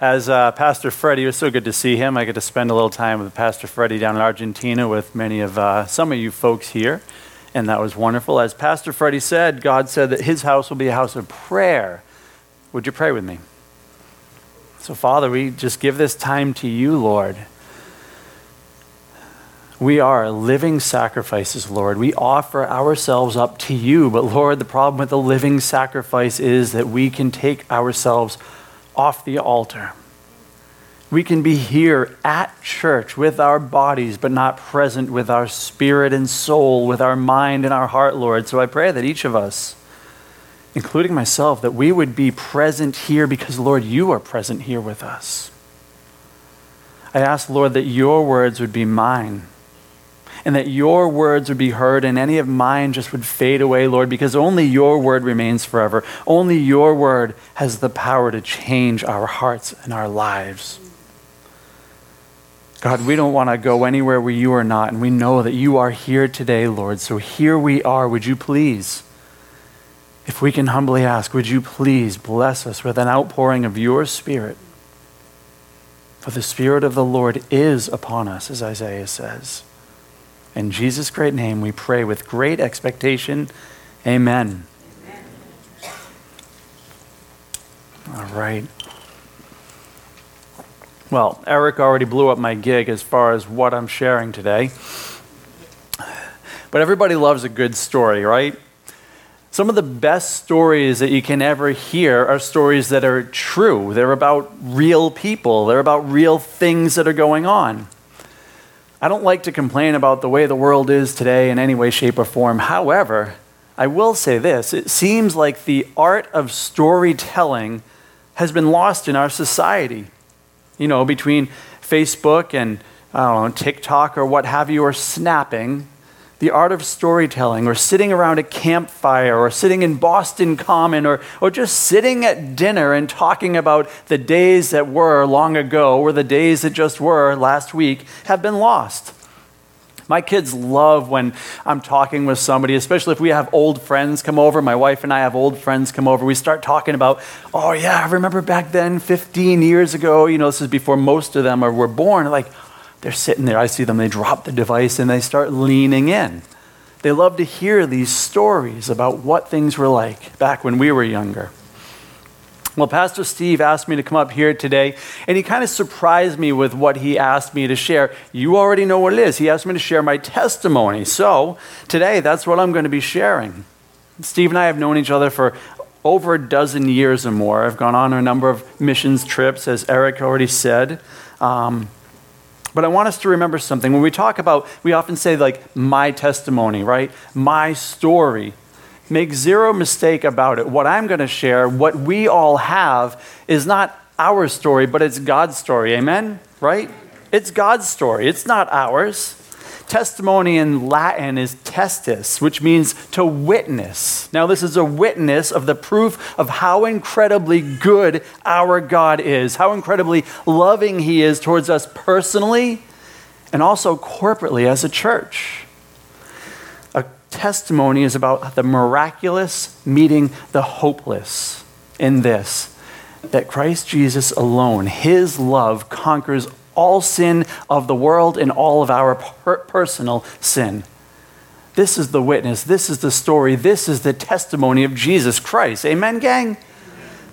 as uh, Pastor Freddie, it was so good to see him. I get to spend a little time with Pastor Freddie down in Argentina with many of uh, some of you folks here, and that was wonderful. As Pastor Freddie said, God said that his house will be a house of prayer. Would you pray with me? So, Father, we just give this time to you, Lord. We are living sacrifices, Lord. We offer ourselves up to you. But, Lord, the problem with the living sacrifice is that we can take ourselves off the altar. We can be here at church with our bodies, but not present with our spirit and soul, with our mind and our heart, Lord. So I pray that each of us, including myself, that we would be present here because, Lord, you are present here with us. I ask, Lord, that your words would be mine and that your words would be heard and any of mine just would fade away, Lord, because only your word remains forever. Only your word has the power to change our hearts and our lives. God, we don't want to go anywhere where you are not, and we know that you are here today, Lord. So here we are. Would you please, if we can humbly ask, would you please bless us with an outpouring of your Spirit? For the Spirit of the Lord is upon us, as Isaiah says. In Jesus' great name, we pray with great expectation. Amen. Amen. All right. Well, Eric already blew up my gig as far as what I'm sharing today. But everybody loves a good story, right? Some of the best stories that you can ever hear are stories that are true. They're about real people, they're about real things that are going on. I don't like to complain about the way the world is today in any way, shape, or form. However, I will say this it seems like the art of storytelling has been lost in our society. You know, between Facebook and I don't know, TikTok or what have you, or snapping, the art of storytelling, or sitting around a campfire, or sitting in Boston Common, or, or just sitting at dinner and talking about the days that were long ago, or the days that just were last week, have been lost. My kids love when I'm talking with somebody, especially if we have old friends come over. My wife and I have old friends come over. We start talking about, oh, yeah, I remember back then, 15 years ago. You know, this is before most of them are, were born. Like, they're sitting there. I see them, they drop the device and they start leaning in. They love to hear these stories about what things were like back when we were younger. Well, Pastor Steve asked me to come up here today, and he kind of surprised me with what he asked me to share. You already know what it is. He asked me to share my testimony. So today, that's what I'm going to be sharing. Steve and I have known each other for over a dozen years or more. I've gone on a number of missions trips, as Eric already said. Um, but I want us to remember something. When we talk about, we often say, like, my testimony, right? My story. Make zero mistake about it. What I'm going to share, what we all have, is not our story, but it's God's story. Amen? Right? It's God's story, it's not ours. Testimony in Latin is testis, which means to witness. Now, this is a witness of the proof of how incredibly good our God is, how incredibly loving He is towards us personally and also corporately as a church. A testimony is about the miraculous meeting the hopeless in this that Christ Jesus alone, His love, conquers all sin of the world and all of our per- personal sin. This is the witness. This is the story. This is the testimony of Jesus Christ. Amen, gang?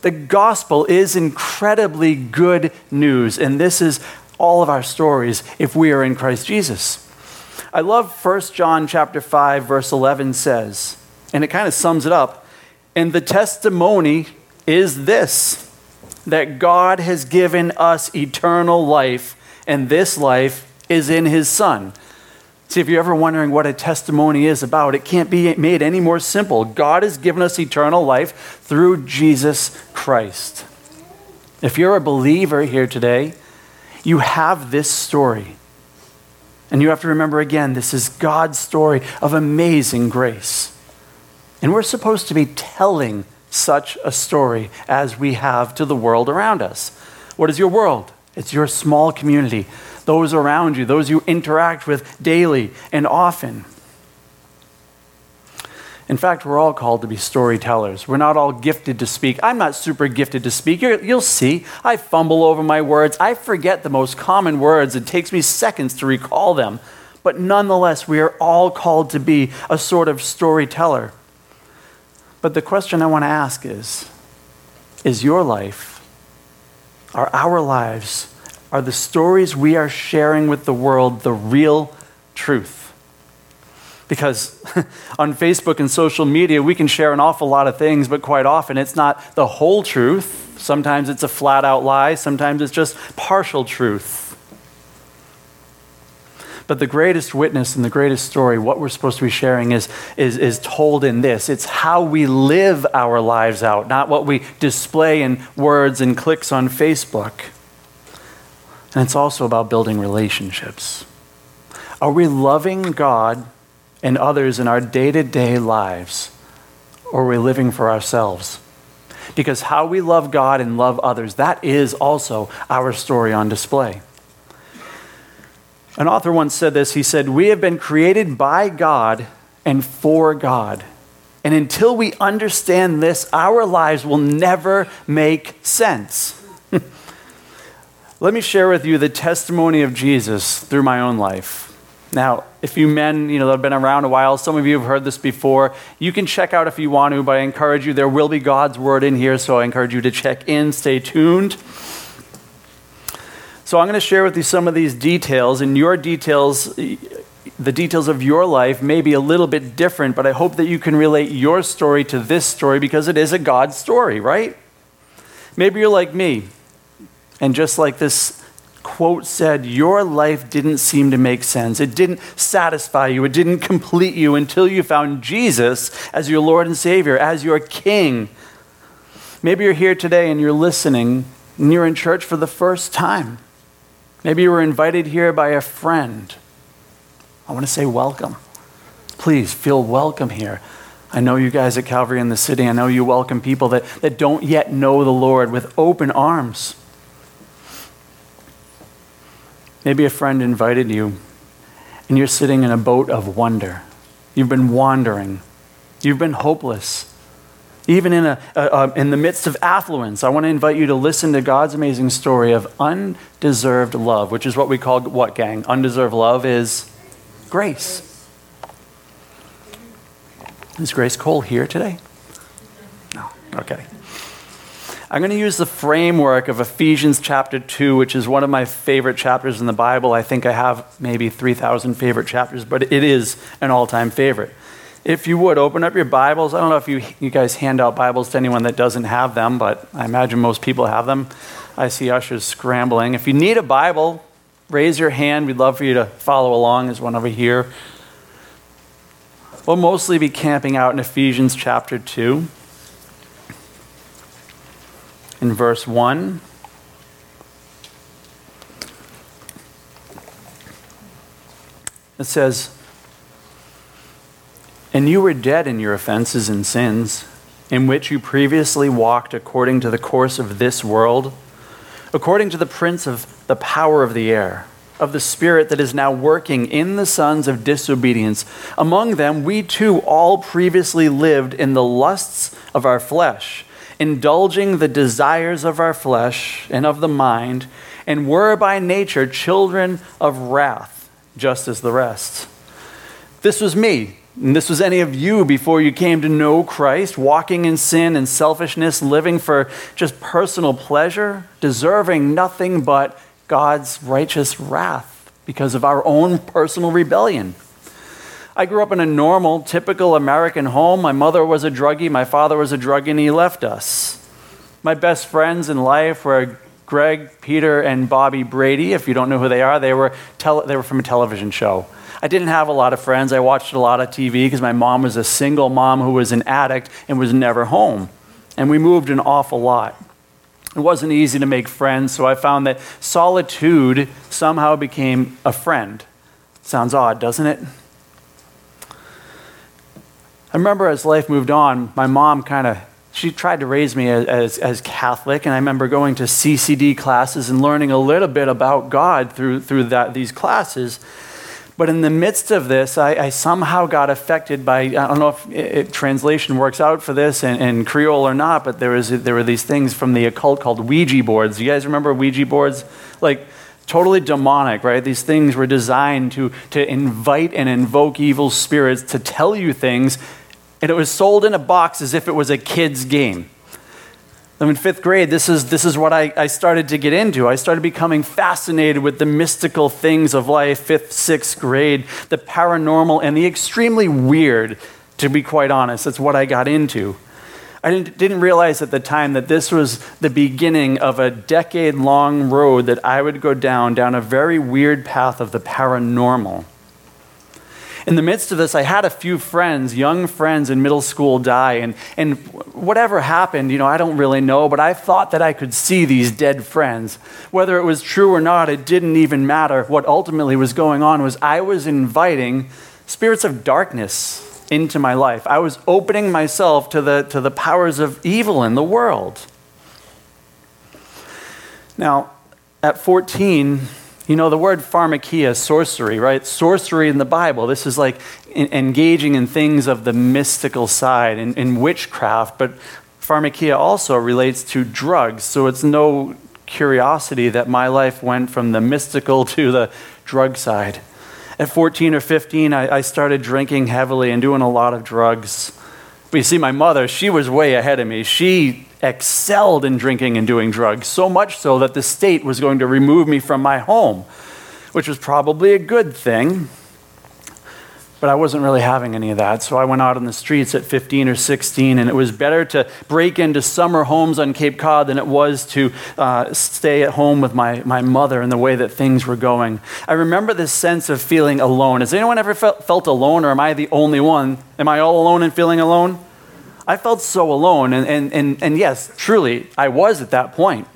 The gospel is incredibly good news, and this is all of our stories if we are in Christ Jesus. I love 1 John chapter 5 verse 11 says, and it kind of sums it up, and the testimony is this that God has given us eternal life, and this life is in his Son. See, if you're ever wondering what a testimony is about, it can't be made any more simple. God has given us eternal life through Jesus Christ. If you're a believer here today, you have this story. And you have to remember again, this is God's story of amazing grace. And we're supposed to be telling such a story as we have to the world around us. What is your world? It's your small community, those around you, those you interact with daily and often. In fact, we're all called to be storytellers. We're not all gifted to speak. I'm not super gifted to speak. you will see. I fumble over my words. I forget the most common words. It takes me seconds to recall them. But nonetheless, we are all called to be a sort of storyteller. But the question I want to ask is Is your life, are our lives, are the stories we are sharing with the world the real truth? Because on Facebook and social media, we can share an awful lot of things, but quite often it's not the whole truth. Sometimes it's a flat out lie, sometimes it's just partial truth. But the greatest witness and the greatest story, what we're supposed to be sharing, is, is, is told in this. It's how we live our lives out, not what we display in words and clicks on Facebook. And it's also about building relationships. Are we loving God and others in our day to day lives, or are we living for ourselves? Because how we love God and love others, that is also our story on display. An author once said this he said, We have been created by God and for God. And until we understand this, our lives will never make sense. Let me share with you the testimony of Jesus through my own life. Now, if you men, you know, that have been around a while, some of you have heard this before. You can check out if you want to, but I encourage you, there will be God's word in here, so I encourage you to check in, stay tuned. So I'm going to share with you some of these details, and your details, the details of your life may be a little bit different, but I hope that you can relate your story to this story because it is a God story, right? Maybe you're like me, and just like this quote said, Your life didn't seem to make sense. It didn't satisfy you. It didn't complete you until you found Jesus as your Lord and Savior, as your King. Maybe you're here today and you're listening and you're in church for the first time. Maybe you were invited here by a friend. I want to say welcome. Please feel welcome here. I know you guys at Calvary in the City, I know you welcome people that, that don't yet know the Lord with open arms. Maybe a friend invited you and you're sitting in a boat of wonder. You've been wandering, you've been hopeless. Even in, a, a, a, in the midst of affluence, I want to invite you to listen to God's amazing story of undeserved love, which is what we call what, gang? Undeserved love is grace. Is Grace Cole here today? No. Okay. I'm going to use the framework of Ephesians chapter 2, which is one of my favorite chapters in the Bible. I think I have maybe 3,000 favorite chapters, but it is an all time favorite. If you would, open up your Bibles. I don't know if you, you guys hand out Bibles to anyone that doesn't have them, but I imagine most people have them. I see ushers scrambling. If you need a Bible, raise your hand. We'd love for you to follow along. There's one over here. We'll mostly be camping out in Ephesians chapter 2 in verse 1. It says, And you were dead in your offenses and sins, in which you previously walked according to the course of this world, according to the prince of the power of the air, of the spirit that is now working in the sons of disobedience. Among them, we too all previously lived in the lusts of our flesh indulging the desires of our flesh and of the mind, and were by nature children of wrath, just as the rest. This was me, and this was any of you before you came to know Christ, walking in sin and selfishness, living for just personal pleasure, deserving nothing but God's righteous wrath because of our own personal rebellion. I grew up in a normal, typical American home. My mother was a druggie, my father was a druggie, and he left us. My best friends in life were Greg, Peter, and Bobby Brady. If you don't know who they are, they were, tele- they were from a television show. I didn't have a lot of friends. I watched a lot of TV because my mom was a single mom who was an addict and was never home. And we moved an awful lot. It wasn't easy to make friends, so I found that solitude somehow became a friend. Sounds odd, doesn't it? I remember as life moved on, my mom kind of she tried to raise me as, as, as, Catholic, and I remember going to CCD classes and learning a little bit about God through, through that, these classes. But in the midst of this, I, I somehow got affected by, I don't know if it, it, translation works out for this in, in Creole or not, but there, was, there were these things from the occult called Ouija boards. You guys remember Ouija boards? Like, totally demonic, right? These things were designed to, to invite and invoke evil spirits to tell you things, and it was sold in a box as if it was a kid's game. I'm in fifth grade, this is, this is what I, I started to get into. I started becoming fascinated with the mystical things of life, fifth, sixth grade, the paranormal, and the extremely weird, to be quite honest. That's what I got into. I didn't, didn't realize at the time that this was the beginning of a decade long road that I would go down, down a very weird path of the paranormal in the midst of this, I had a few friends, young friends in middle school, die. And, and whatever happened, you know, I don't really know, but I thought that I could see these dead friends. Whether it was true or not, it didn't even matter. What ultimately was going on was I was inviting spirits of darkness into my life. I was opening myself to the, to the powers of evil in the world. Now, at 14, you know, the word pharmakia, sorcery, right? Sorcery in the Bible. This is like in, engaging in things of the mystical side, in, in witchcraft, but pharmakia also relates to drugs. So it's no curiosity that my life went from the mystical to the drug side. At 14 or 15, I, I started drinking heavily and doing a lot of drugs. But you see, my mother, she was way ahead of me. She excelled in drinking and doing drugs, so much so that the state was going to remove me from my home, which was probably a good thing. But I wasn't really having any of that. So I went out on the streets at 15 or 16, and it was better to break into summer homes on Cape Cod than it was to uh, stay at home with my, my mother and the way that things were going. I remember this sense of feeling alone. Has anyone ever felt, felt alone, or am I the only one? Am I all alone and feeling alone? I felt so alone. And, and, and, and yes, truly, I was at that point.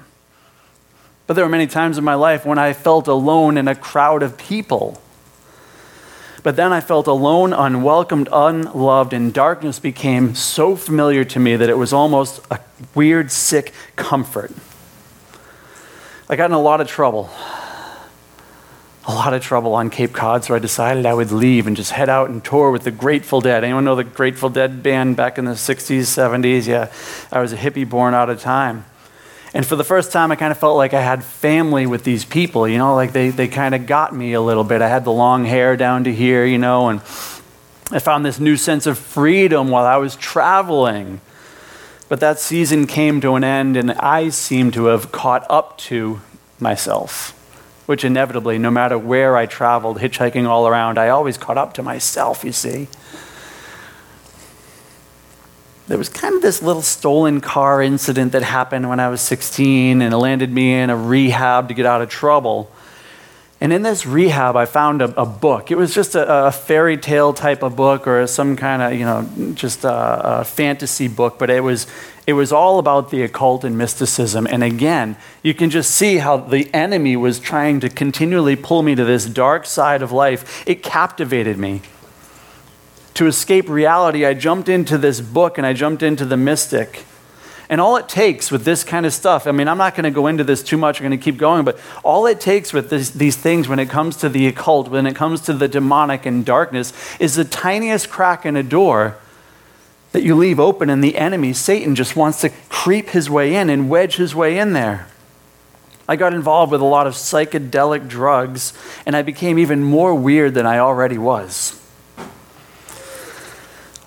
But there were many times in my life when I felt alone in a crowd of people. But then I felt alone, unwelcomed, unloved, and darkness became so familiar to me that it was almost a weird, sick comfort. I got in a lot of trouble a lot of trouble on Cape Cod, so I decided I would leave and just head out and tour with the Grateful Dead. Anyone know the Grateful Dead band back in the 60s, 70s? Yeah, I was a hippie born out of time. And for the first time, I kind of felt like I had family with these people, you know, like they, they kind of got me a little bit. I had the long hair down to here, you know, and I found this new sense of freedom while I was traveling. But that season came to an end, and I seemed to have caught up to myself which inevitably, no matter where I traveled, hitchhiking all around, I always caught up to myself, you see. There was kind of this little stolen car incident that happened when I was 16 and it landed me in a rehab to get out of trouble. And in this rehab, I found a, a book. It was just a, a, fairy tale type of book or some kind of, you know, just a, a, fantasy book, but it was, it was all about the occult and mysticism. And again, you can just see how the enemy was trying to continually pull me to this dark side of life. It captivated me. To escape reality, I jumped into this book and I jumped into the mystic. And all it takes with this kind of stuff, I mean, I'm not going to go into this too much, I'm going to keep going, but all it takes with this, these things when it comes to the occult, when it comes to the demonic and darkness, is the tiniest crack in a door that you leave open, and the enemy, Satan, just wants to creep his way in and wedge his way in there. I got involved with a lot of psychedelic drugs, and I became even more weird than I already was.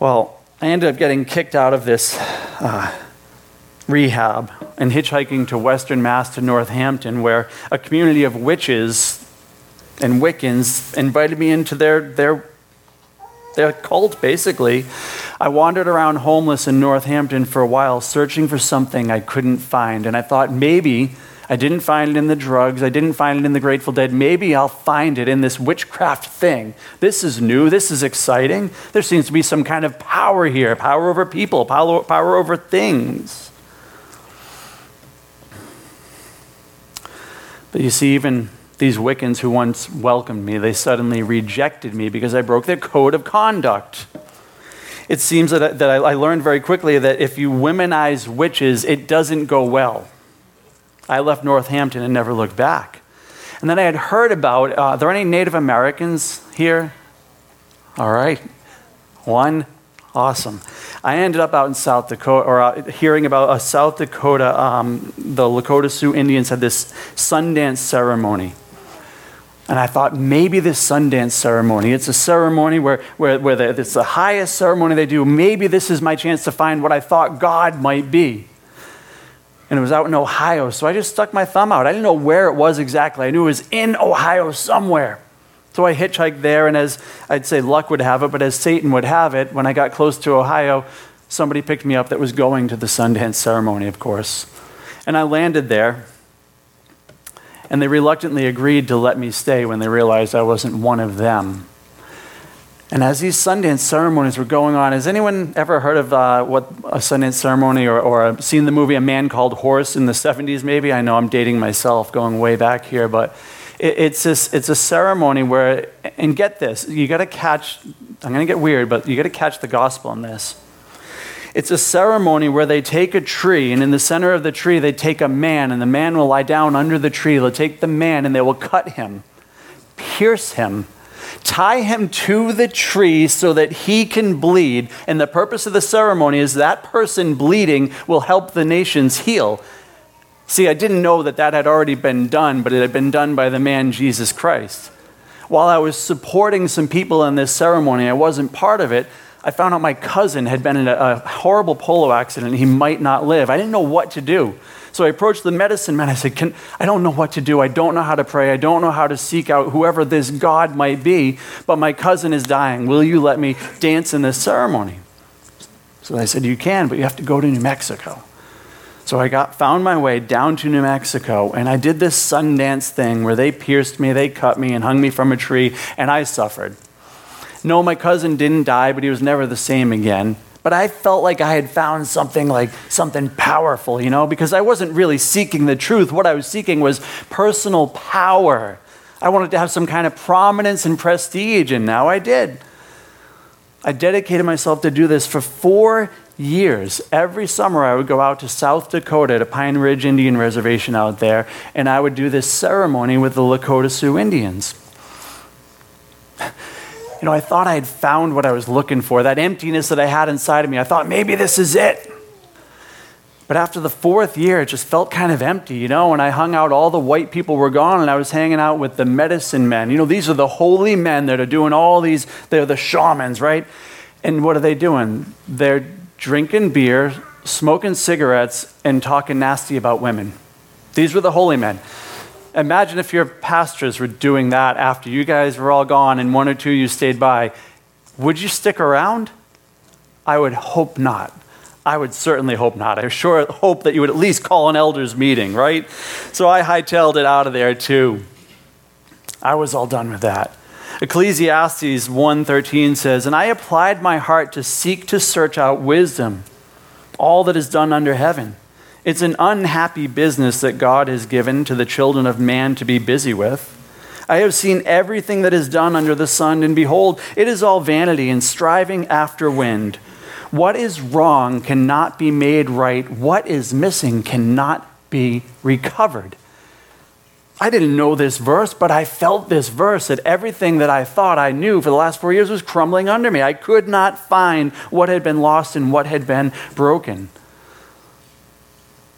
Well, I ended up getting kicked out of this uh, rehab and hitchhiking to Western Mass to Northampton, where a community of witches and Wiccans invited me into their, their, their cult, basically. I wandered around homeless in Northampton for a while, searching for something I couldn't find. And I thought maybe I didn't find it in the drugs, I didn't find it in the Grateful Dead. Maybe I'll find it in this witchcraft thing. This is new, this is exciting. There seems to be some kind of power here power over people, power, power over things. But you see, even these Wiccans who once welcomed me, they suddenly rejected me because I broke their code of conduct. It seems that, I, that I learned very quickly that if you womanize witches, it doesn't go well. I left Northampton and never looked back. And then I had heard about uh, are there any Native Americans here? All right. One. Awesome. I ended up out in South Dakota, or uh, hearing about a South Dakota, um, the Lakota Sioux Indians had this Sundance ceremony. And I thought maybe this Sundance ceremony, it's a ceremony where, where, where the, it's the highest ceremony they do. Maybe this is my chance to find what I thought God might be. And it was out in Ohio, so I just stuck my thumb out. I didn't know where it was exactly. I knew it was in Ohio somewhere. So I hitchhiked there, and as I'd say luck would have it, but as Satan would have it, when I got close to Ohio, somebody picked me up that was going to the Sundance ceremony, of course. And I landed there, and they reluctantly agreed to let me stay when they realized I wasn't one of them. And as these Sundance ceremonies were going on, has anyone ever heard of uh, what a Sundance ceremony or, or seen the movie A Man Called Horse in the 70s, maybe? I know I'm dating myself going way back here, but it's, this, it's a ceremony where, and get this, you got to catch, I'm going to get weird, but you got to catch the gospel in this. It's a ceremony where they take a tree, and in the center of the tree, they take a man, and the man will lie down under the tree. They'll take the man, and they will cut him, pierce him, tie him to the tree so that he can bleed. And the purpose of the ceremony is that person bleeding will help the nations heal. See, I didn't know that that had already been done, but it had been done by the man Jesus Christ. While I was supporting some people in this ceremony, I wasn't part of it. I found out my cousin had been in a, horrible polo accident. He might not live. I didn't know what to do. So I approached the medicine man. I said, Can, I don't know what to do. I don't know how to pray. I don't know how to seek out whoever this God might be, but my cousin is dying. Will you let me dance in this ceremony? So I said, You can, but you have to go to New Mexico. So I got found my way down to New Mexico and I did this Sundance thing where they pierced me, they cut me and hung me from a tree and I suffered. No, my cousin didn't die, but he was never the same again. But I felt like I had found something like something powerful, you know, because I wasn't really seeking the truth. What I was seeking was personal power. I wanted to have some kind of prominence and prestige, and now I did. I dedicated myself to do this for four years. Every summer, I would go out to South Dakota to Pine Ridge Indian Reservation out there, and I would do this ceremony with the Lakota Sioux Indians you know, I thought I had found what I was looking for, that emptiness that I had inside of me. I thought maybe this is it. But after the fourth year, it just felt kind of empty, you know. When I hung out, all the white people were gone, and I was hanging out with the medicine men. You know, these are the holy men that are doing all these, they're the shamans, right? And what are they doing? They're drinking beer, smoking cigarettes, and talking nasty about women. These were the holy men. Imagine if your pastors were doing that after you guys were all gone and one or two you stayed by. Would you stick around? I would hope not. I would certainly hope not. I sure hope that you would at least call an elders meeting, right? So I hightailed it out of there too. I was all done with that. Ecclesiastes 1:13 says, "And I applied my heart to seek to search out wisdom, all that is done under heaven." It's an unhappy business that God has given to the children of man to be busy with. I have seen everything that is done under the sun, and behold, it is all vanity and striving after wind. What is wrong cannot be made right. What is missing cannot be recovered. I didn't know this verse, but I felt this verse that everything that I thought I knew for the last four years was crumbling under me. I could not find what had been lost and what had been broken.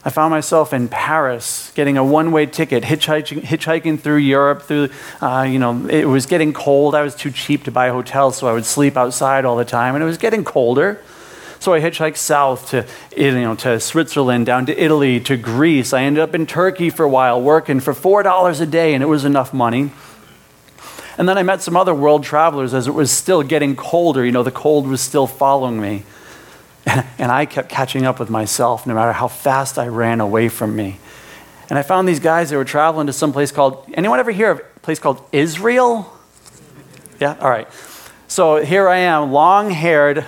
I found myself in Paris getting a one way ticket, hitchhiking, hitchhiking, through Europe. Through, uh, you know, it was getting cold. I was too cheap to buy hotels, so I would sleep outside all the time, and it was getting colder. So I hitchhiked south to, you know, to Switzerland, down to Italy, to Greece. I ended up in Turkey for a while, working for $4 a day, and it was enough money. And then I met some other world travelers as it was still getting colder. You know, the cold was still following me. And I kept catching up with myself no matter how fast I ran away from me. And I found these guys that were traveling to some place called, anyone ever hear of a place called Israel? Yeah? All right. So here I am, long haired,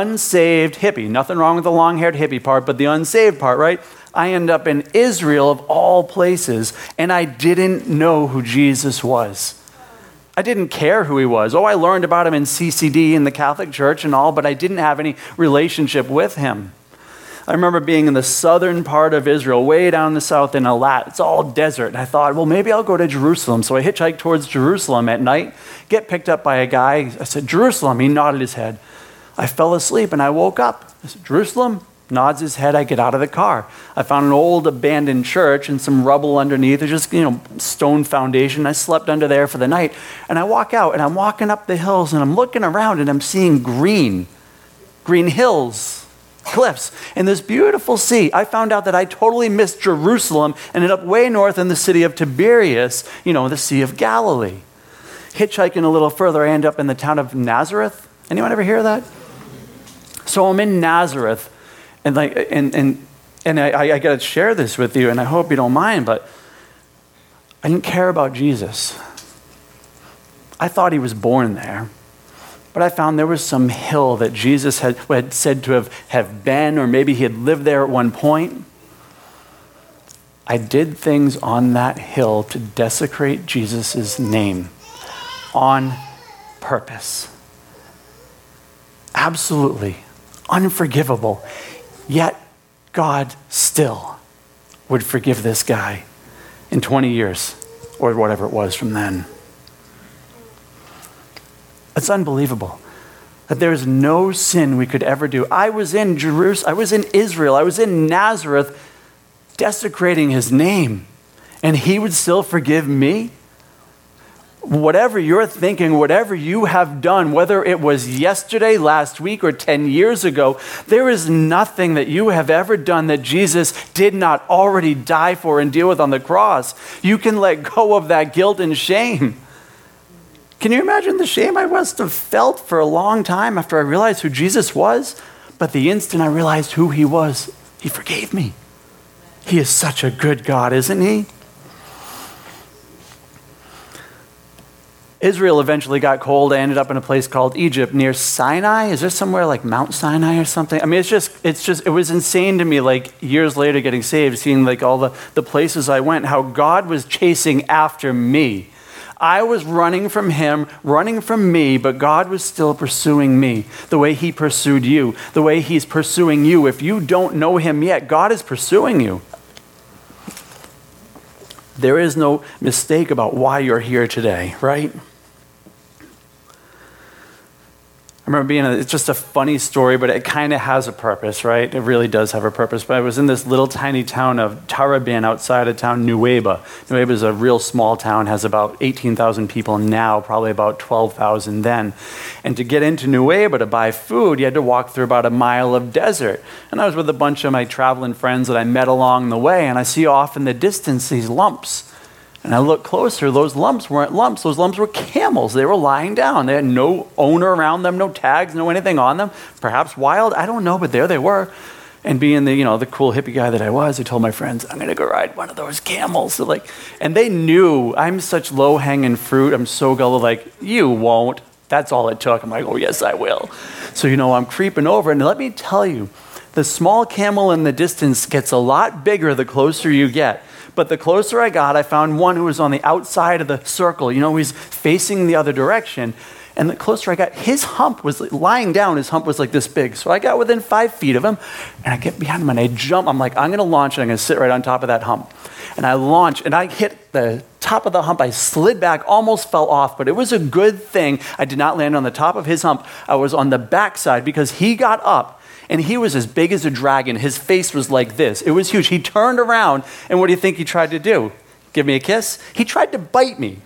unsaved hippie. Nothing wrong with the long haired hippie part, but the unsaved part, right? I end up in Israel of all places, and I didn't know who Jesus was. I didn't care who he was. Oh, I learned about him in CCD in the Catholic Church and all, but I didn't have any relationship with him. I remember being in the southern part of Israel, way down in the south in Eilat. It's all desert. And I thought, well, maybe I'll go to Jerusalem. So I hitchhiked towards Jerusalem at night, get picked up by a guy. I said, Jerusalem. He nodded his head. I fell asleep and I woke up. I said, Jerusalem? Nods his head. I get out of the car. I found an old abandoned church and some rubble underneath. There's just, you know, stone foundation. I slept under there for the night. And I walk out and I'm walking up the hills and I'm looking around and I'm seeing green, green hills, cliffs, and this beautiful sea. I found out that I totally missed Jerusalem, and ended up way north in the city of Tiberias, you know, the Sea of Galilee. Hitchhiking a little further, I end up in the town of Nazareth. Anyone ever hear that? So I'm in Nazareth and like, and, and, and I, I got to share this with you, and I hope you don't mind, but I didn't care about Jesus. I thought he was born there. But I found there was some hill that Jesus had, had said to have, have been, or maybe he had lived there at one point. I did things on that hill to desecrate Jesus' name on purpose. Absolutely unforgivable. Yet, God still would forgive this guy in 20 years or whatever it was from then. It's unbelievable that there is no sin we could ever do. I was in Jerusalem, I was in Israel, I was in Nazareth desecrating his name, and he would still forgive me? Whatever you're thinking, whatever you have done, whether it was yesterday, last week, or 10 years ago, there is nothing that you have ever done that Jesus did not already die for and deal with on the cross. You can let go of that guilt and shame. Can you imagine the shame I must have felt for a long time after I realized who Jesus was? But the instant I realized who he was, he forgave me. He is such a good God, isn't he? Israel eventually got cold. I ended up in a place called Egypt near Sinai. Is there somewhere like Mount Sinai or something? I mean, it's just, it's just, it was insane to me, like years later getting saved, seeing like all the, the places I went, how God was chasing after me. I was running from him, running from me, but God was still pursuing me the way he pursued you, the way he's pursuing you. If you don't know him yet, God is pursuing you. There is no mistake about why you're here today, right? I remember being, a, it's just a funny story, but it kind of has a purpose, right? It really does have a purpose. But I was in this little tiny town of Taraban outside of town, Nuweiba. Nuweiba is a real small town, has about 18,000 people now, probably about 12,000 then. And to get into Nuweiba to buy food, you had to walk through about a mile of desert. And I was with a bunch of my traveling friends that I met along the way, and I see off in the distance these lumps and I looked closer, those lumps weren't lumps. Those lumps were camels. They were lying down. They had no owner around them, no tags, no anything on them. Perhaps wild, I don't know, but there they were. And being the, you know, the cool hippie guy that I was, I told my friends, I'm gonna go ride one of those camels. So like, and they knew I'm such low-hanging fruit. I'm so gullible, like, you won't. That's all it took. I'm like, oh yes, I will. So you know, I'm creeping over, and let me tell you, the small camel in the distance gets a lot bigger the closer you get. But the closer I got, I found one who was on the outside of the circle. You know, he's facing the other direction. And the closer I got, his hump was lying down. His hump was like this big. So I got within five feet of him, and I get behind him and I jump. I'm like, I'm going to launch and I'm going to sit right on top of that hump. And I launch and I hit the top of the hump. I slid back, almost fell off, but it was a good thing. I did not land on the top of his hump. I was on the backside because he got up and he was as big as a dragon. His face was like this. It was huge. He turned around, and what do you think he tried to do? Give me a kiss? He tried to bite me.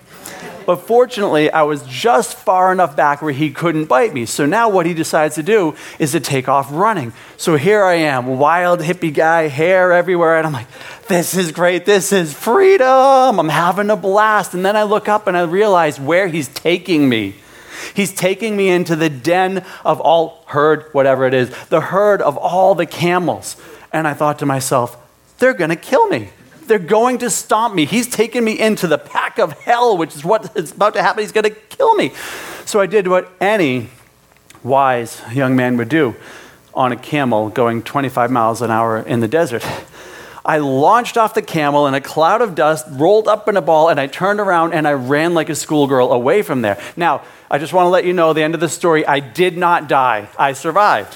But fortunately, I was just far enough back where he couldn't bite me. So now what he decides to do is to take off running. So here I am, wild hippie guy, hair everywhere, and I'm like, this is great. This is freedom. I'm having a blast. And then I look up and I realize where he's taking me. He's taking me into the den of all herd, whatever it is, the herd of all the camels. And I thought to myself, they're going to kill me. They're going to stomp me. He's taken me into the pack of hell, which is what is about to happen. He's going to kill me. So I did what any wise young man would do on a camel going 25 miles an hour in the desert. I launched off the camel and a cloud of dust rolled up in a ball, and I turned around and I ran like a schoolgirl away from there. Now, I just want to let you know the end of the story I did not die, I survived.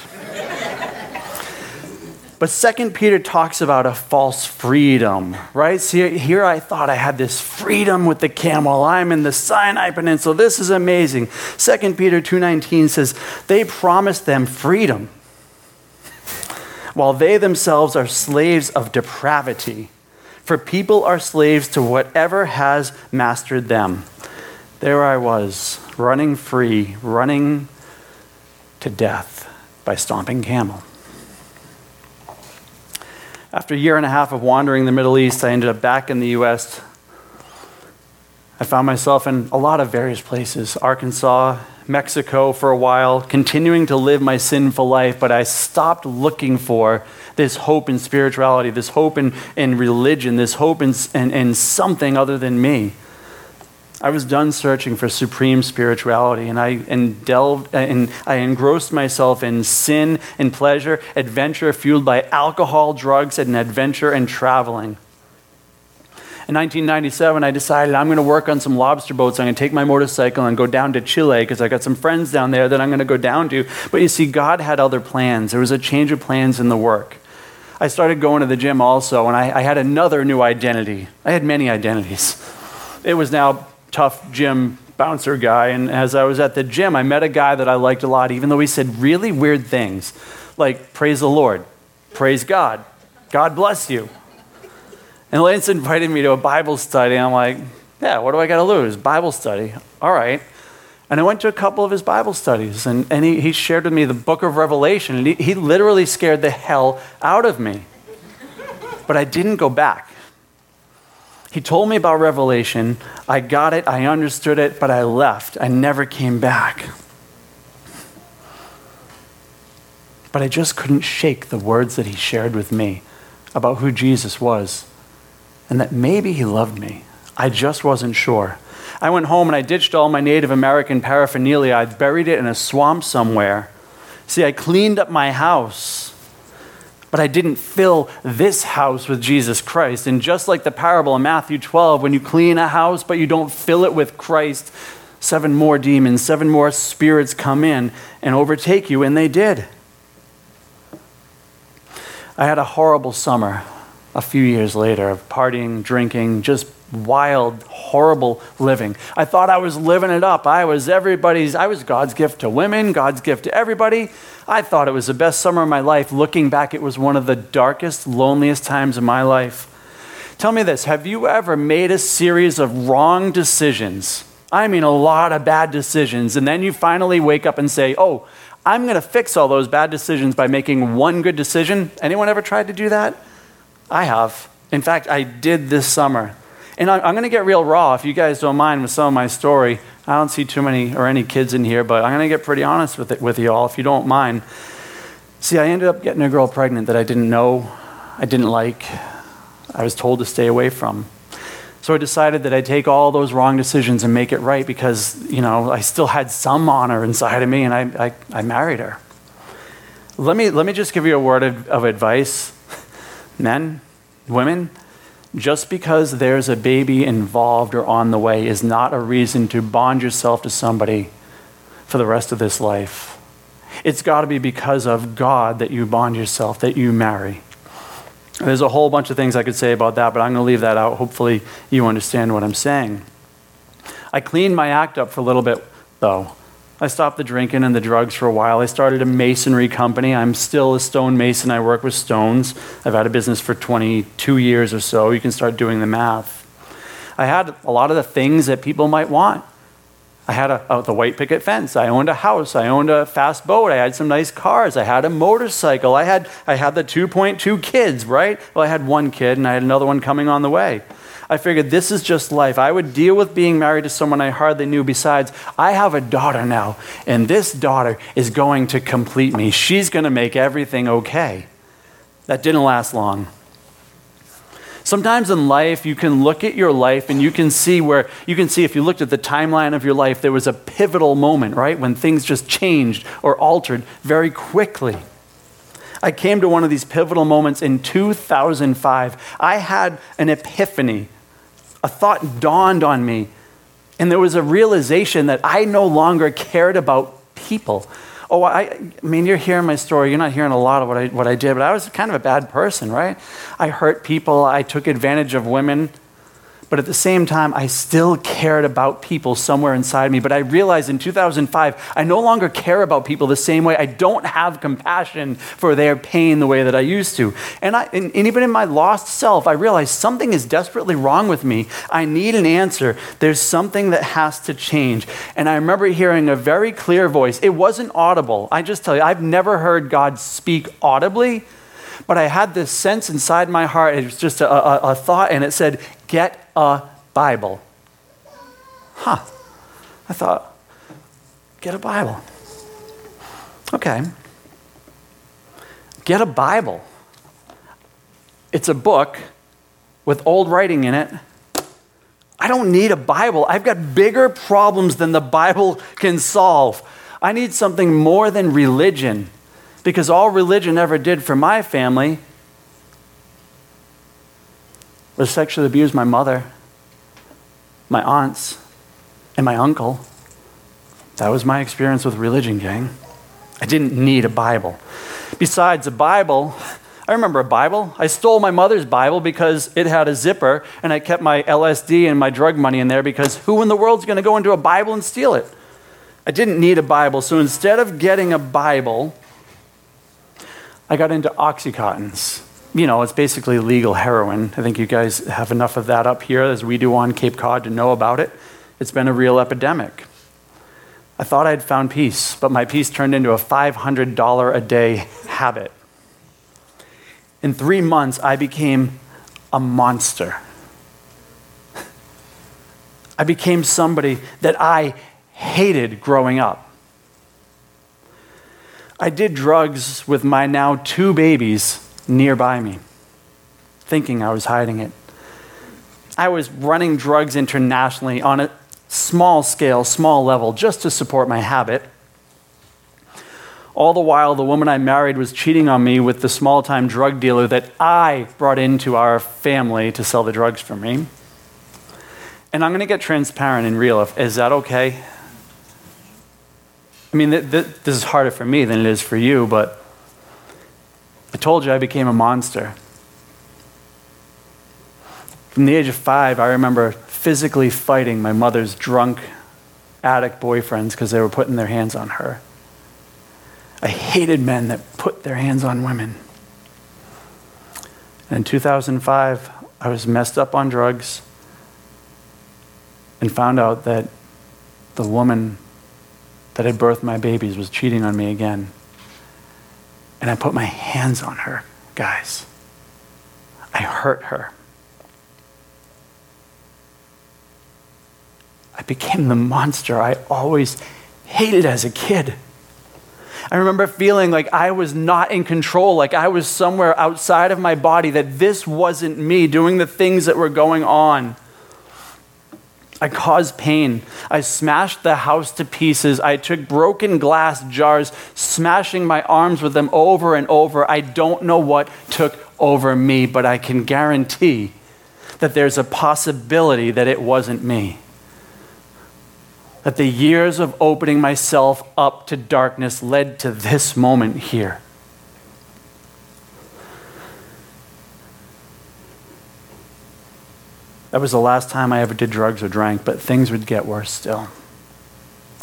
But Second Peter talks about a false freedom, right? See, here I thought I had this freedom with the camel. I'm in the Sinai Peninsula. This is amazing. Second Peter 2.19 says, they promised them freedom, while they themselves are slaves of depravity. For people are slaves to whatever has mastered them. There I was, running free, running to death by stomping camel. After a year and a half of wandering the Middle East, I ended up back in the U.S. I found myself in a lot of various places Arkansas, Mexico for a while, continuing to live my sinful life, but I stopped looking for this hope in spirituality, this hope in, in religion, this hope in, in, in something other than me. I was done searching for supreme spirituality, and I and delved uh, and I engrossed myself in sin and pleasure, adventure fueled by alcohol, drugs, and adventure and traveling. In 1997, I decided I'm going to work on some lobster boats. I'm going to take my motorcycle and go down to Chile because I got some friends down there that I'm going to go down to. But you see, God had other plans. There was a change of plans in the work. I started going to the gym also, and I, I had another new identity. I had many identities. It was now tough gym bouncer guy. And as I was at the gym, I met a guy that I liked a lot, even though he said really weird things like, Praise the Lord, praise God, God bless you. And Lance invited me to a Bible study. I'm like, Yeah, what do I got to lose? Bible study. All right. And I went to a couple of his Bible studies, and, and he, he shared with me the book of Revelation, and he, he literally scared the hell out of me. But I didn't go back. He told me about Revelation. I got it, I understood it, but I left. I never came back. But I just couldn't shake the words that he shared with me about who Jesus was and that maybe he loved me. I just wasn't sure. I went home and I ditched all my Native American paraphernalia. I buried it in a swamp somewhere. See, I cleaned up my house but I didn't fill this house with Jesus Christ. And just like the parable in Matthew 12, when you clean a house but you don't fill it with Christ, seven more demons, seven more spirits come in and overtake you, and they did. I had a horrible summer a few years later of partying, drinking, just wild, horrible living. I thought I was living it up. I was everybody's, I was God's gift to women, God's gift to everybody. I thought it was the best summer of my life. Looking back, it was one of the darkest, loneliest times of my life. Tell me this have you ever made a series of wrong decisions? I mean, a lot of bad decisions, and then you finally wake up and say, Oh, I'm going to fix all those bad decisions by making one good decision. Anyone ever tried to do that? I have. In fact, I did this summer. And I'm going to get real raw if you guys don't mind with some of my story. I don't see too many or any kids in here, but I'm going to get pretty honest with it with you all if you don't mind. See, I ended up getting a girl pregnant that I didn't know, I didn't like, I was told to stay away from. So I decided that I'd take all those wrong decisions and make it right because, you know, I still had some honor inside of me and I, I, I married her. Let me, let me just give you a word of, of advice. Men, women, just because there's a baby involved or on the way is not a reason to bond yourself to somebody for the rest of this life. It's got to be because of God that you bond yourself, that you marry. There's a whole bunch of things I could say about that, but I'm going to leave that out. Hopefully, you understand what I'm saying. I cleaned my act up for a little bit, though. I stopped the drinking and the drugs for a while. I started a masonry company. I'm still a stone mason. I work with stones. I've had a business for 22 years or so. You can start doing the math. I had a lot of the things that people might want. I had a, a, the white picket fence. I owned a house. I owned a fast boat. I had some nice cars. I had a motorcycle. I had, I had the 2.2 kids, right? Well, I had one kid and I had another one coming on the way. I figured this is just life. I would deal with being married to someone I hardly knew. Besides, I have a daughter now, and this daughter is going to complete me. She's going to make everything okay. That didn't last long. Sometimes in life, you can look at your life and you can see where, you can see if you looked at the timeline of your life, there was a pivotal moment, right? When things just changed or altered very quickly. I came to one of these pivotal moments in 2005. I had an epiphany a thought dawned on me, and there was a realization that I no longer cared about people. Oh, I, I mean, you're hearing my story. You're not hearing a lot of what I, what I did, but I was kind of a bad person, right? I hurt people. I took advantage of women. But at the same time, I still cared about people somewhere inside me. But I realized in 2005, I no longer care about people the same way. I don't have compassion for their pain the way that I used to. And, I, and, and even in my lost self, I realized something is desperately wrong with me. I need an answer. There's something that has to change. And I remember hearing a very clear voice. It wasn't audible. I just tell you, I've never heard God speak audibly but I had this sense inside my heart. It was just a, a, a thought, and it said, Get a Bible. Huh. I thought, Get a Bible. Okay. Get a Bible. It's a book with old writing in it. I don't need a Bible. I've got bigger problems than the Bible can solve. I need something more than religion. Because all religion ever did for my family was sexually abuse my mother, my aunts, and my uncle. That was my experience with religion, gang. I didn't need a Bible. Besides, a Bible, I remember a Bible. I stole my mother's Bible because it had a zipper, and I kept my LSD and my drug money in there because who in the world's going to go into a Bible and steal it? I didn't need a Bible, so instead of getting a Bible, I got into Oxycontins. You know, it's basically legal heroin. I think you guys have enough of that up here as we do on Cape Cod to know about it. It's been a real epidemic. I thought I'd found peace, but my peace turned into a $500 a day habit. In three months, I became a monster. I became somebody that I hated growing up. I did drugs with my now two babies nearby me, thinking I was hiding it. I was running drugs internationally on a small scale, small level, just to support my habit. All the while, the woman I married was cheating on me with the small time drug dealer that I brought into our family to sell the drugs for me. And I'm going to get transparent and real. Is that okay? I mean, th- th- this is harder for me than it is for you, but I told you I became a monster. From the age of five, I remember physically fighting my mother's drunk addict boyfriends because they were putting their hands on her. I hated men that put their hands on women. And in 2005, I was messed up on drugs and found out that the woman that had birthed my babies was cheating on me again. And I put my hands on her, guys. I hurt her. I became the monster I always hated as a kid. I remember feeling like I was not in control, like I was somewhere outside of my body, that this wasn't me doing the things that were going on. I caused pain. I smashed the house to pieces. I took broken glass jars, smashing my arms with them over and over. I don't know what took over me, but I can guarantee that there's a possibility that it wasn't me. That the years of opening myself up to darkness led to this moment here. That was the last time I ever did drugs or drank, but things would get worse still.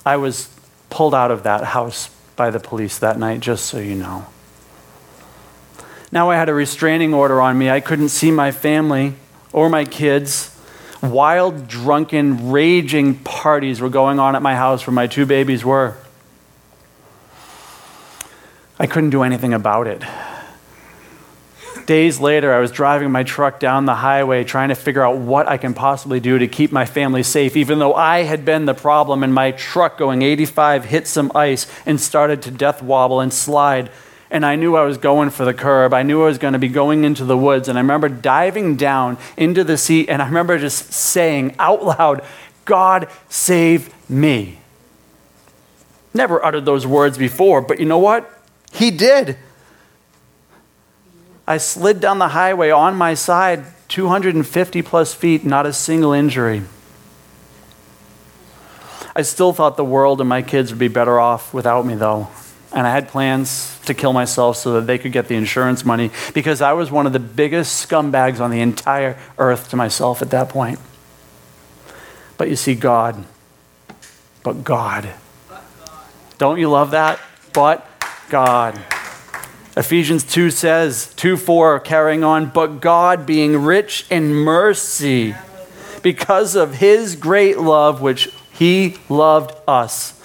I was pulled out of that house by the police that night, just so you know. Now I had a restraining order on me. I couldn't see my family or my kids. Wild, drunken, raging parties were going on at my house where my two babies were. I couldn't do anything about it. Days later, I was driving my truck down the highway trying to figure out what I can possibly do to keep my family safe, even though I had been the problem and my truck going 85 hit some ice and started to death wobble and slide. And I knew I was going for the curb. I knew I was going to be going into the woods. And I remember diving down into the seat and I remember just saying out loud, God save me. Never uttered those words before, but you know what? He did. I slid down the highway on my side, 250 plus feet, not a single injury. I still thought the world and my kids would be better off without me, though. and I had plans to kill myself so that they could get the insurance money because I was one of the biggest scumbags on the entire earth to myself at that point. But you see, God, but God. Don't you love that? But God. Ephesians 2 says, 2 4, carrying on, but God being rich in mercy because of his great love which he loved us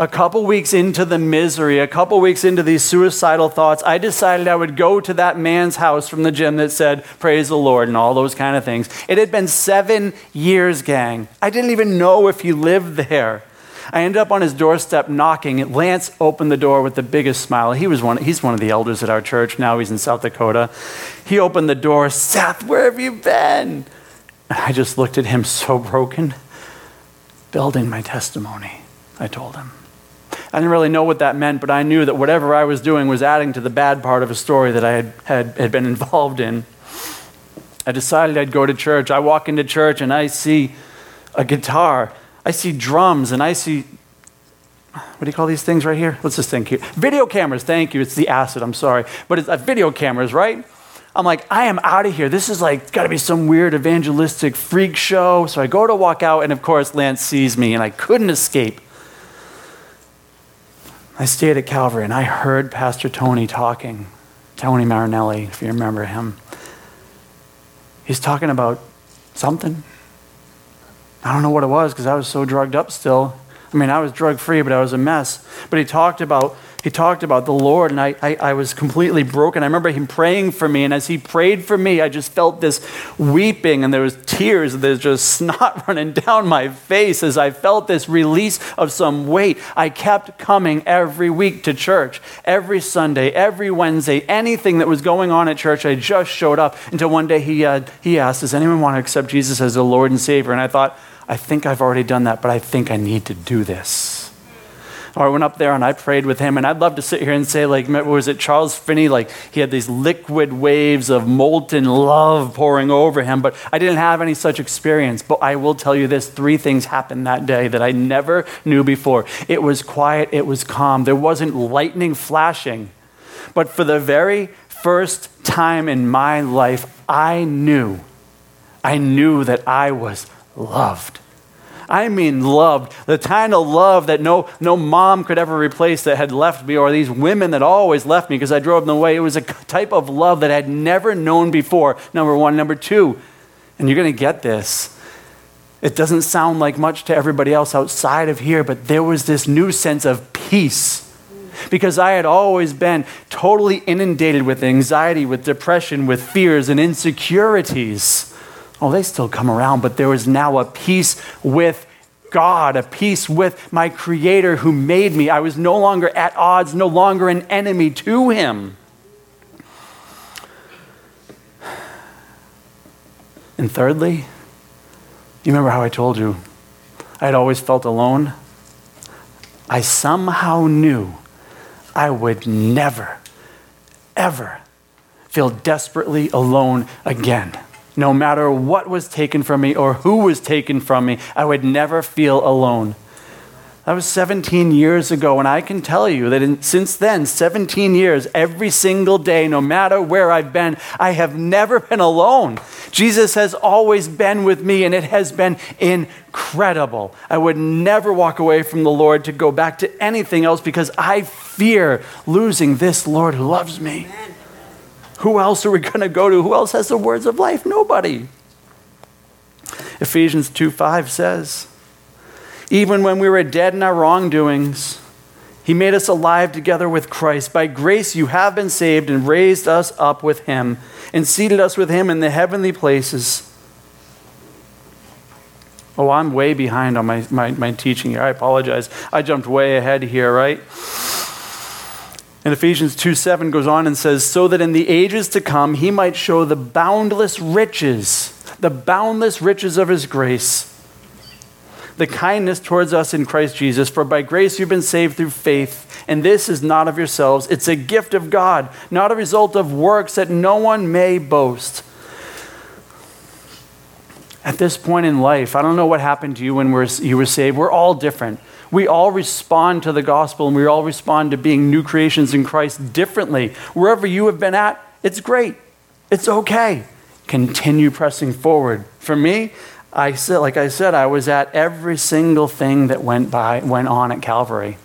a couple weeks into the misery, a couple weeks into these suicidal thoughts, I decided I would go to that man's house from the gym that said, Praise the Lord, and all those kind of things. It had been seven years, gang. I didn't even know if he lived there. I ended up on his doorstep knocking. Lance opened the door with the biggest smile. He was one, he's one of the elders at our church. Now he's in South Dakota. He opened the door. Seth, where have you been? And I just looked at him so broken. Building my testimony, I told him. I didn't really know what that meant, but I knew that whatever I was doing was adding to the bad part of a story that I had, had, had been involved in. I decided I'd go to church. I walk into church and I see a guitar, I see drums, and I see what do you call these things right here? What's this thing here? Video cameras, thank you. It's the acid, I'm sorry. But it's uh, video cameras, right? I'm like, I am out of here. This is like, got to be some weird evangelistic freak show. So I go to walk out, and of course, Lance sees me, and I couldn't escape. I stayed at Calvary and I heard Pastor Tony talking, Tony Marinelli, if you remember him. He's talking about something. I don't know what it was because I was so drugged up still. I mean, I was drug free, but I was a mess. But he talked about he talked about the Lord, and I, I, I, was completely broken. I remember him praying for me, and as he prayed for me, I just felt this weeping, and there was tears, and there's just snot running down my face as I felt this release of some weight. I kept coming every week to church, every Sunday, every Wednesday, anything that was going on at church, I just showed up until one day he, uh, he asked, does anyone want to accept Jesus as the Lord and Savior? And I thought, I think I've already done that, but I think I need to do this. Or I went up there and I prayed with him. And I'd love to sit here and say, like, was it Charles Finney? Like, he had these liquid waves of molten love pouring over him. But I didn't have any such experience. But I will tell you this three things happened that day that I never knew before. It was quiet, it was calm, there wasn't lightning flashing. But for the very first time in my life, I knew, I knew that I was loved. I mean loved. The kind of love that no, no mom could ever replace that had left me, or these women that always left me because I drove them away. It was a type of love that I had never known before, number one. Number two, and you're going to get this. It doesn't sound like much to everybody else outside of here, but there was this new sense of peace because I had always been totally inundated with anxiety, with depression, with fears and insecurities. Oh, they still come around, but there was now a peace with God, a peace with my Creator who made me. I was no longer at odds, no longer an enemy to Him. And thirdly, you remember how I told you I had always felt alone? I somehow knew I would never, ever feel desperately alone again no matter what was taken from me or who was taken from me, I would never feel alone. That was 17 years ago, and I can tell you that in, since then, 17 years, every single day, no matter where I've been, I have never been alone. Jesus has always been with me, and it has been incredible. I would never walk away from the Lord to go back to anything else because I fear losing this Lord who loves me. Amen. Who else are we going to go to? Who else has the words of life? Nobody. Ephesians 2 5 says, Even when we were dead in our wrongdoings, he made us alive together with Christ. By grace you have been saved and raised us up with him and seated us with him in the heavenly places. Oh, I'm way behind on my, my, my teaching here. I apologize. I jumped way ahead here, right? And Ephesians 2 7 goes on and says, So that in the ages to come he might show the boundless riches, the boundless riches of his grace, the kindness towards us in Christ Jesus. For by grace you've been saved through faith, and this is not of yourselves, it's a gift of God, not a result of works that no one may boast. At this point in life, I don't know what happened to you when you were saved. We're all different. We all respond to the gospel and we all respond to being new creations in Christ differently. Wherever you have been at, it's great. It's okay. Continue pressing forward. For me, I said, like I said, I was at every single thing that went by went on at Calvary.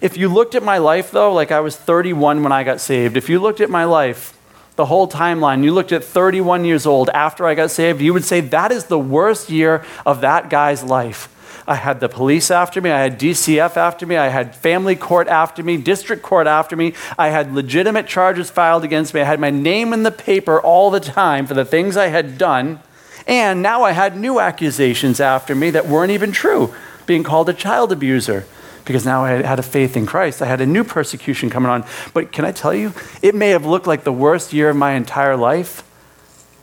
If you looked at my life though, like I was 31 when I got saved, if you looked at my life, the whole timeline, you looked at 31 years old after I got saved, you would say that is the worst year of that guy's life. I had the police after me. I had DCF after me. I had family court after me, district court after me. I had legitimate charges filed against me. I had my name in the paper all the time for the things I had done. And now I had new accusations after me that weren't even true, being called a child abuser. Because now I had a faith in Christ. I had a new persecution coming on. But can I tell you, it may have looked like the worst year of my entire life,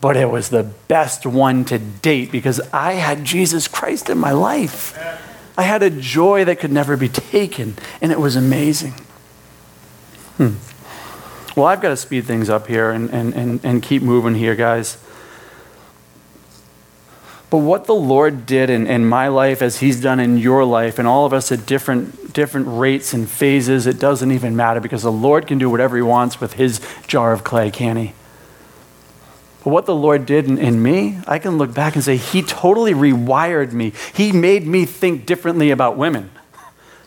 but it was the best one to date because I had Jesus Christ in my life. I had a joy that could never be taken, and it was amazing. Hmm. Well, I've got to speed things up here and, and, and, and keep moving here, guys. But what the Lord did in, in my life, as He's done in your life, and all of us at different, different rates and phases, it doesn't even matter because the Lord can do whatever He wants with His jar of clay, can He? But what the Lord did in, in, me, I can look back and say, He totally rewired me. He made me think differently about women.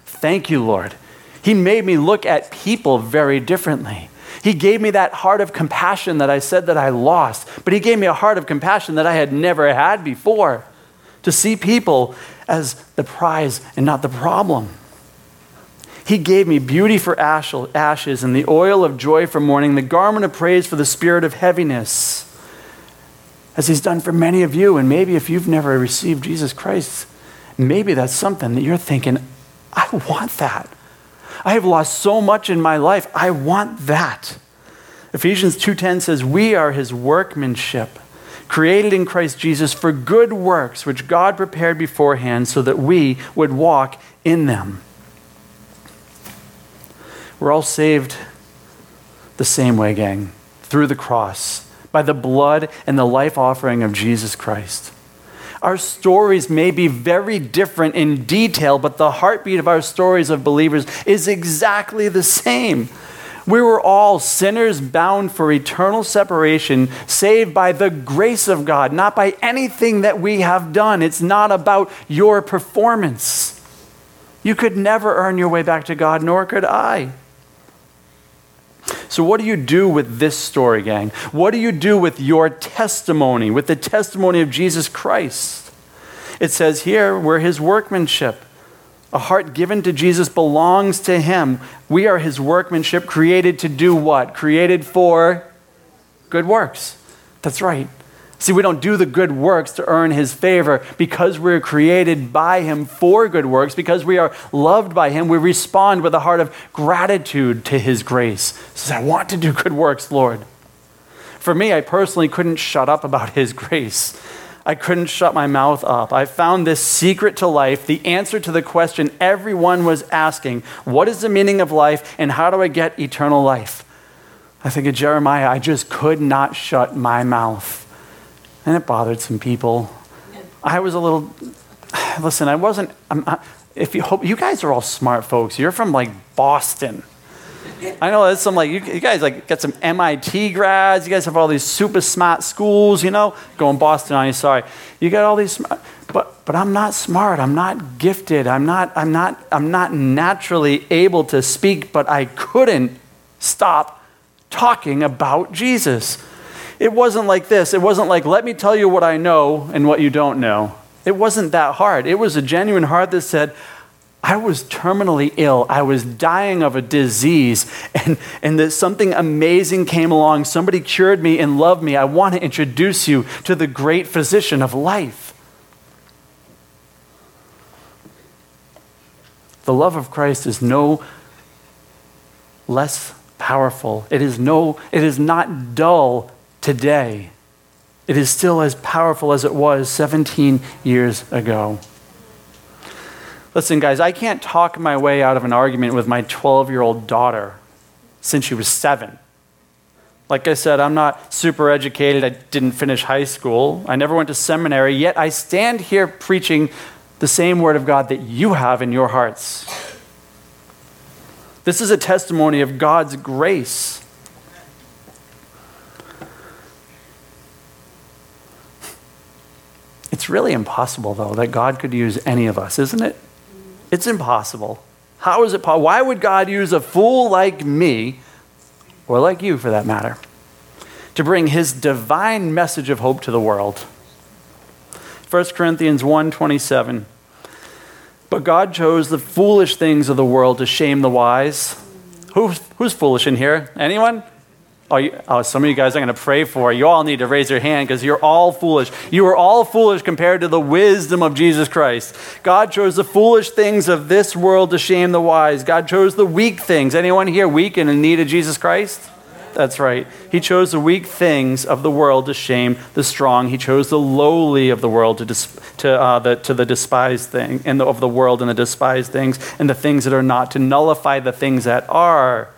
Thank you, Lord. He made me look at people very differently. He gave me that heart of compassion that I said that I lost, but He gave me a heart of compassion that I had never had before to see people as the prize and not the problem. He gave me beauty for ashes and the oil of joy for mourning, the garment of praise for the spirit of heaviness as He's done for many of you. And maybe if you've never received Jesus Christ, maybe that's something that you're thinking, I want that. I have lost so much in my life. I want that. Ephesians 2:10 says, "We are his workmanship, created in Christ Jesus for good works which God prepared beforehand so that we would walk in them." We're all saved the same way, gang, through the cross by the blood and the life offering of Jesus Christ. Our stories may be very different in detail, but the heartbeat of our stories of believers is exactly the same. We were all sinners bound for eternal separation, saved by the grace of God, not by anything that we have done. It's not about your performance. You could never earn your way back to God, nor could I. So, what do you do with this story, gang? What do you do with your testimony, with the testimony of Jesus Christ? It says here, we're his workmanship. A heart given to Jesus belongs to him. We are his workmanship, created to do what? Created for good works. That's right. See, we don't do the good works to earn his favor because we're created by him for good works, because we are loved by him. We respond with a heart of gratitude to his grace. Says, I want to do good works, Lord. For me, I personally couldn't shut up about his grace. I couldn't shut my mouth up. I found this secret to life, the answer to the question everyone was asking what is the meaning of life and how do I get eternal life? I think of Jeremiah, I just could not shut my mouth and it bothered some people. I was a little, listen, I wasn't, I'm, if you hope, you guys are all smart folks. You're from like Boston. I know there's some like, you, you guys like got some MIT grads. You guys have all these super smart schools, you know, going Boston on you, sorry. You got all these but, but I'm not smart. I'm not gifted. I'm not, I'm not, I'm not naturally able to speak, but I couldn't stop talking about Jesus. It wasn't like this. It wasn't like, let me tell you what I know and what you don't know. It wasn't that hard. It was a genuine heart that said, I was terminally ill. I was dying of a disease, and, and that something amazing came along. Somebody cured me and loved me. I want to introduce you to the great physician of life. The love of Christ is no less powerful. It is no, it is not dull today, it is still as powerful as it was 17 years ago. Listen, guys, I can't talk my way out of an argument with my 12 year old daughter since she was seven. Like I said, I'm not super educated. I didn't finish high school. I never went to seminary, yet I stand here preaching the same word of God that you have in your hearts. This is a testimony of God's grace. It's really impossible, though, that God could use any of us, isn't it? It's impossible. How is it possible? Why would God use a fool like me, or like you for that matter, to bring his divine message of hope to the world? 1 Corinthians 1:27 But God chose the foolish things of the world to shame the wise. Who, who's foolish in here? Anyone? You, oh, some of you guys I'm going to pray for. You all need to raise your hand because you're all foolish. You are all foolish compared to the wisdom of Jesus Christ. God chose the foolish things of this world to shame the wise. God chose the weak things. Anyone here weak and in need of Jesus Christ? That's right. He chose the weak things of the world to shame the strong. He chose the lowly of the world to, to, uh, the, to the despised thing, and the, of the world and the despised things, and the things that are not, to nullify the things that are.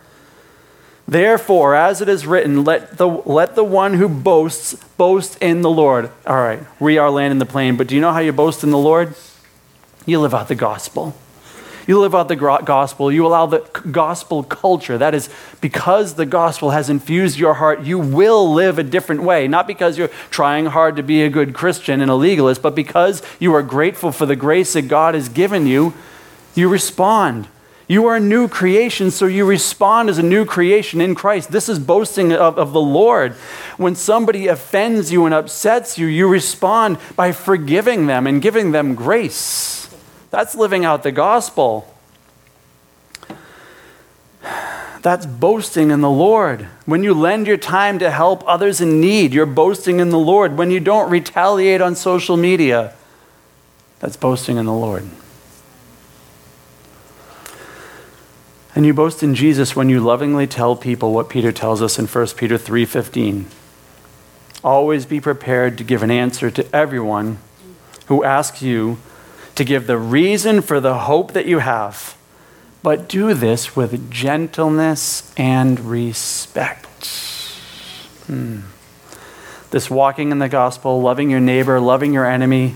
Therefore, as it is written, let the, let the one who boasts boast in the Lord. All right, we are landing the plane, but do you know how you boast in the Lord? You live out the gospel. You live out the gospel. You allow the gospel culture. That is, because the gospel has infused your heart, you will live a different way. Not because you're trying hard to be a good Christian and a legalist, but because you are grateful for the grace that God has given you, you respond. You are a new creation, so you respond as a new creation in Christ. This is boasting of, of, the Lord. When somebody offends you and upsets you, you respond by forgiving them and giving them grace. That's living out the gospel. That's boasting in the Lord. When you lend your time to help others in need, you're boasting in the Lord. When you don't retaliate on social media, that's boasting in the Lord. And you boast in Jesus when you lovingly tell people what Peter tells us in 1 Peter 3:15. Always be prepared to give an answer to everyone who asks you to give the reason for the hope that you have. But do this with gentleness and respect. Hmm. This walking in the gospel, loving your neighbor, loving your enemy,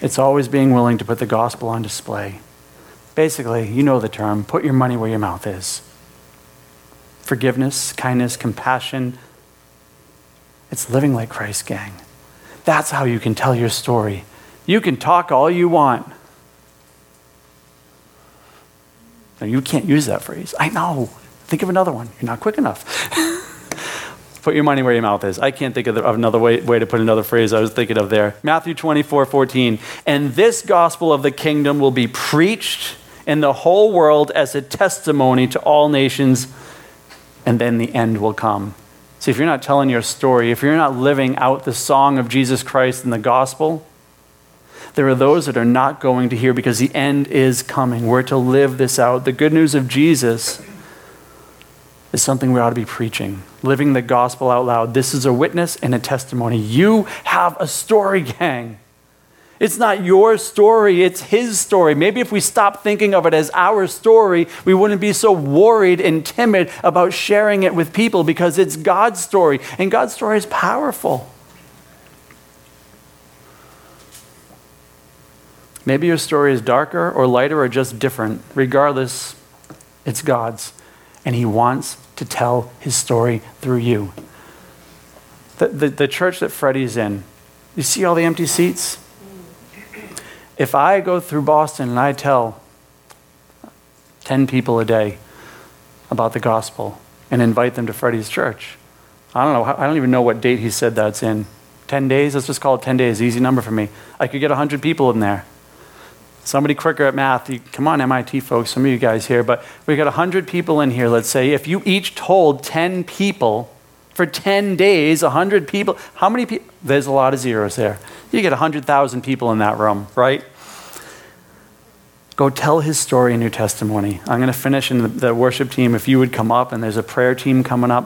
it's always being willing to put the gospel on display. Basically, you know the term put your money where your mouth is. Forgiveness, kindness, compassion. It's living like Christ, gang. That's how you can tell your story. You can talk all you want. No, you can't use that phrase. I know. Think of another one. You're not quick enough. put your money where your mouth is. I can't think of another way, way, to put another phrase I was thinking of there. Matthew 24, 14. And this gospel of the kingdom will be preached in the whole world as a testimony to all nations, and then the end will come. See, if you're not telling your story, if you're not living out the song of Jesus Christ in the gospel, there are those that are not going to hear because the end is coming. We're to live this out. The good news of Jesus is something we ought to be preaching, living the gospel out loud. This is a witness and a testimony. You have a story, gang. It's not your story, it's his story. Maybe if we stop thinking of it as our story, we wouldn't be so worried and timid about sharing it with people because it's God's story, and God's story is powerful. Maybe your story is darker or lighter or just different. Regardless, it's God's, and He wants to tell His story through you. The, the, the church that Freddie's in, you see all the empty seats? If I go through Boston and I tell 10 people a day about the gospel and invite them to Freddie's church, I don't know, I don't even know what date he said that's in. 10 days? Let's just call it 10 days, easy number for me. I could get 100 people in there. Somebody quicker at math, you, come on, MIT folks, some of you guys here, but we got 100 people in here, let's say. If you each told 10 people for 10 days, 100 people. How many people? There's a lot of zeros there. You get 100,000 people in that room, right? Go tell his story in your testimony. I'm going to finish in the, the worship team. If you would come up, and there's a prayer team coming up.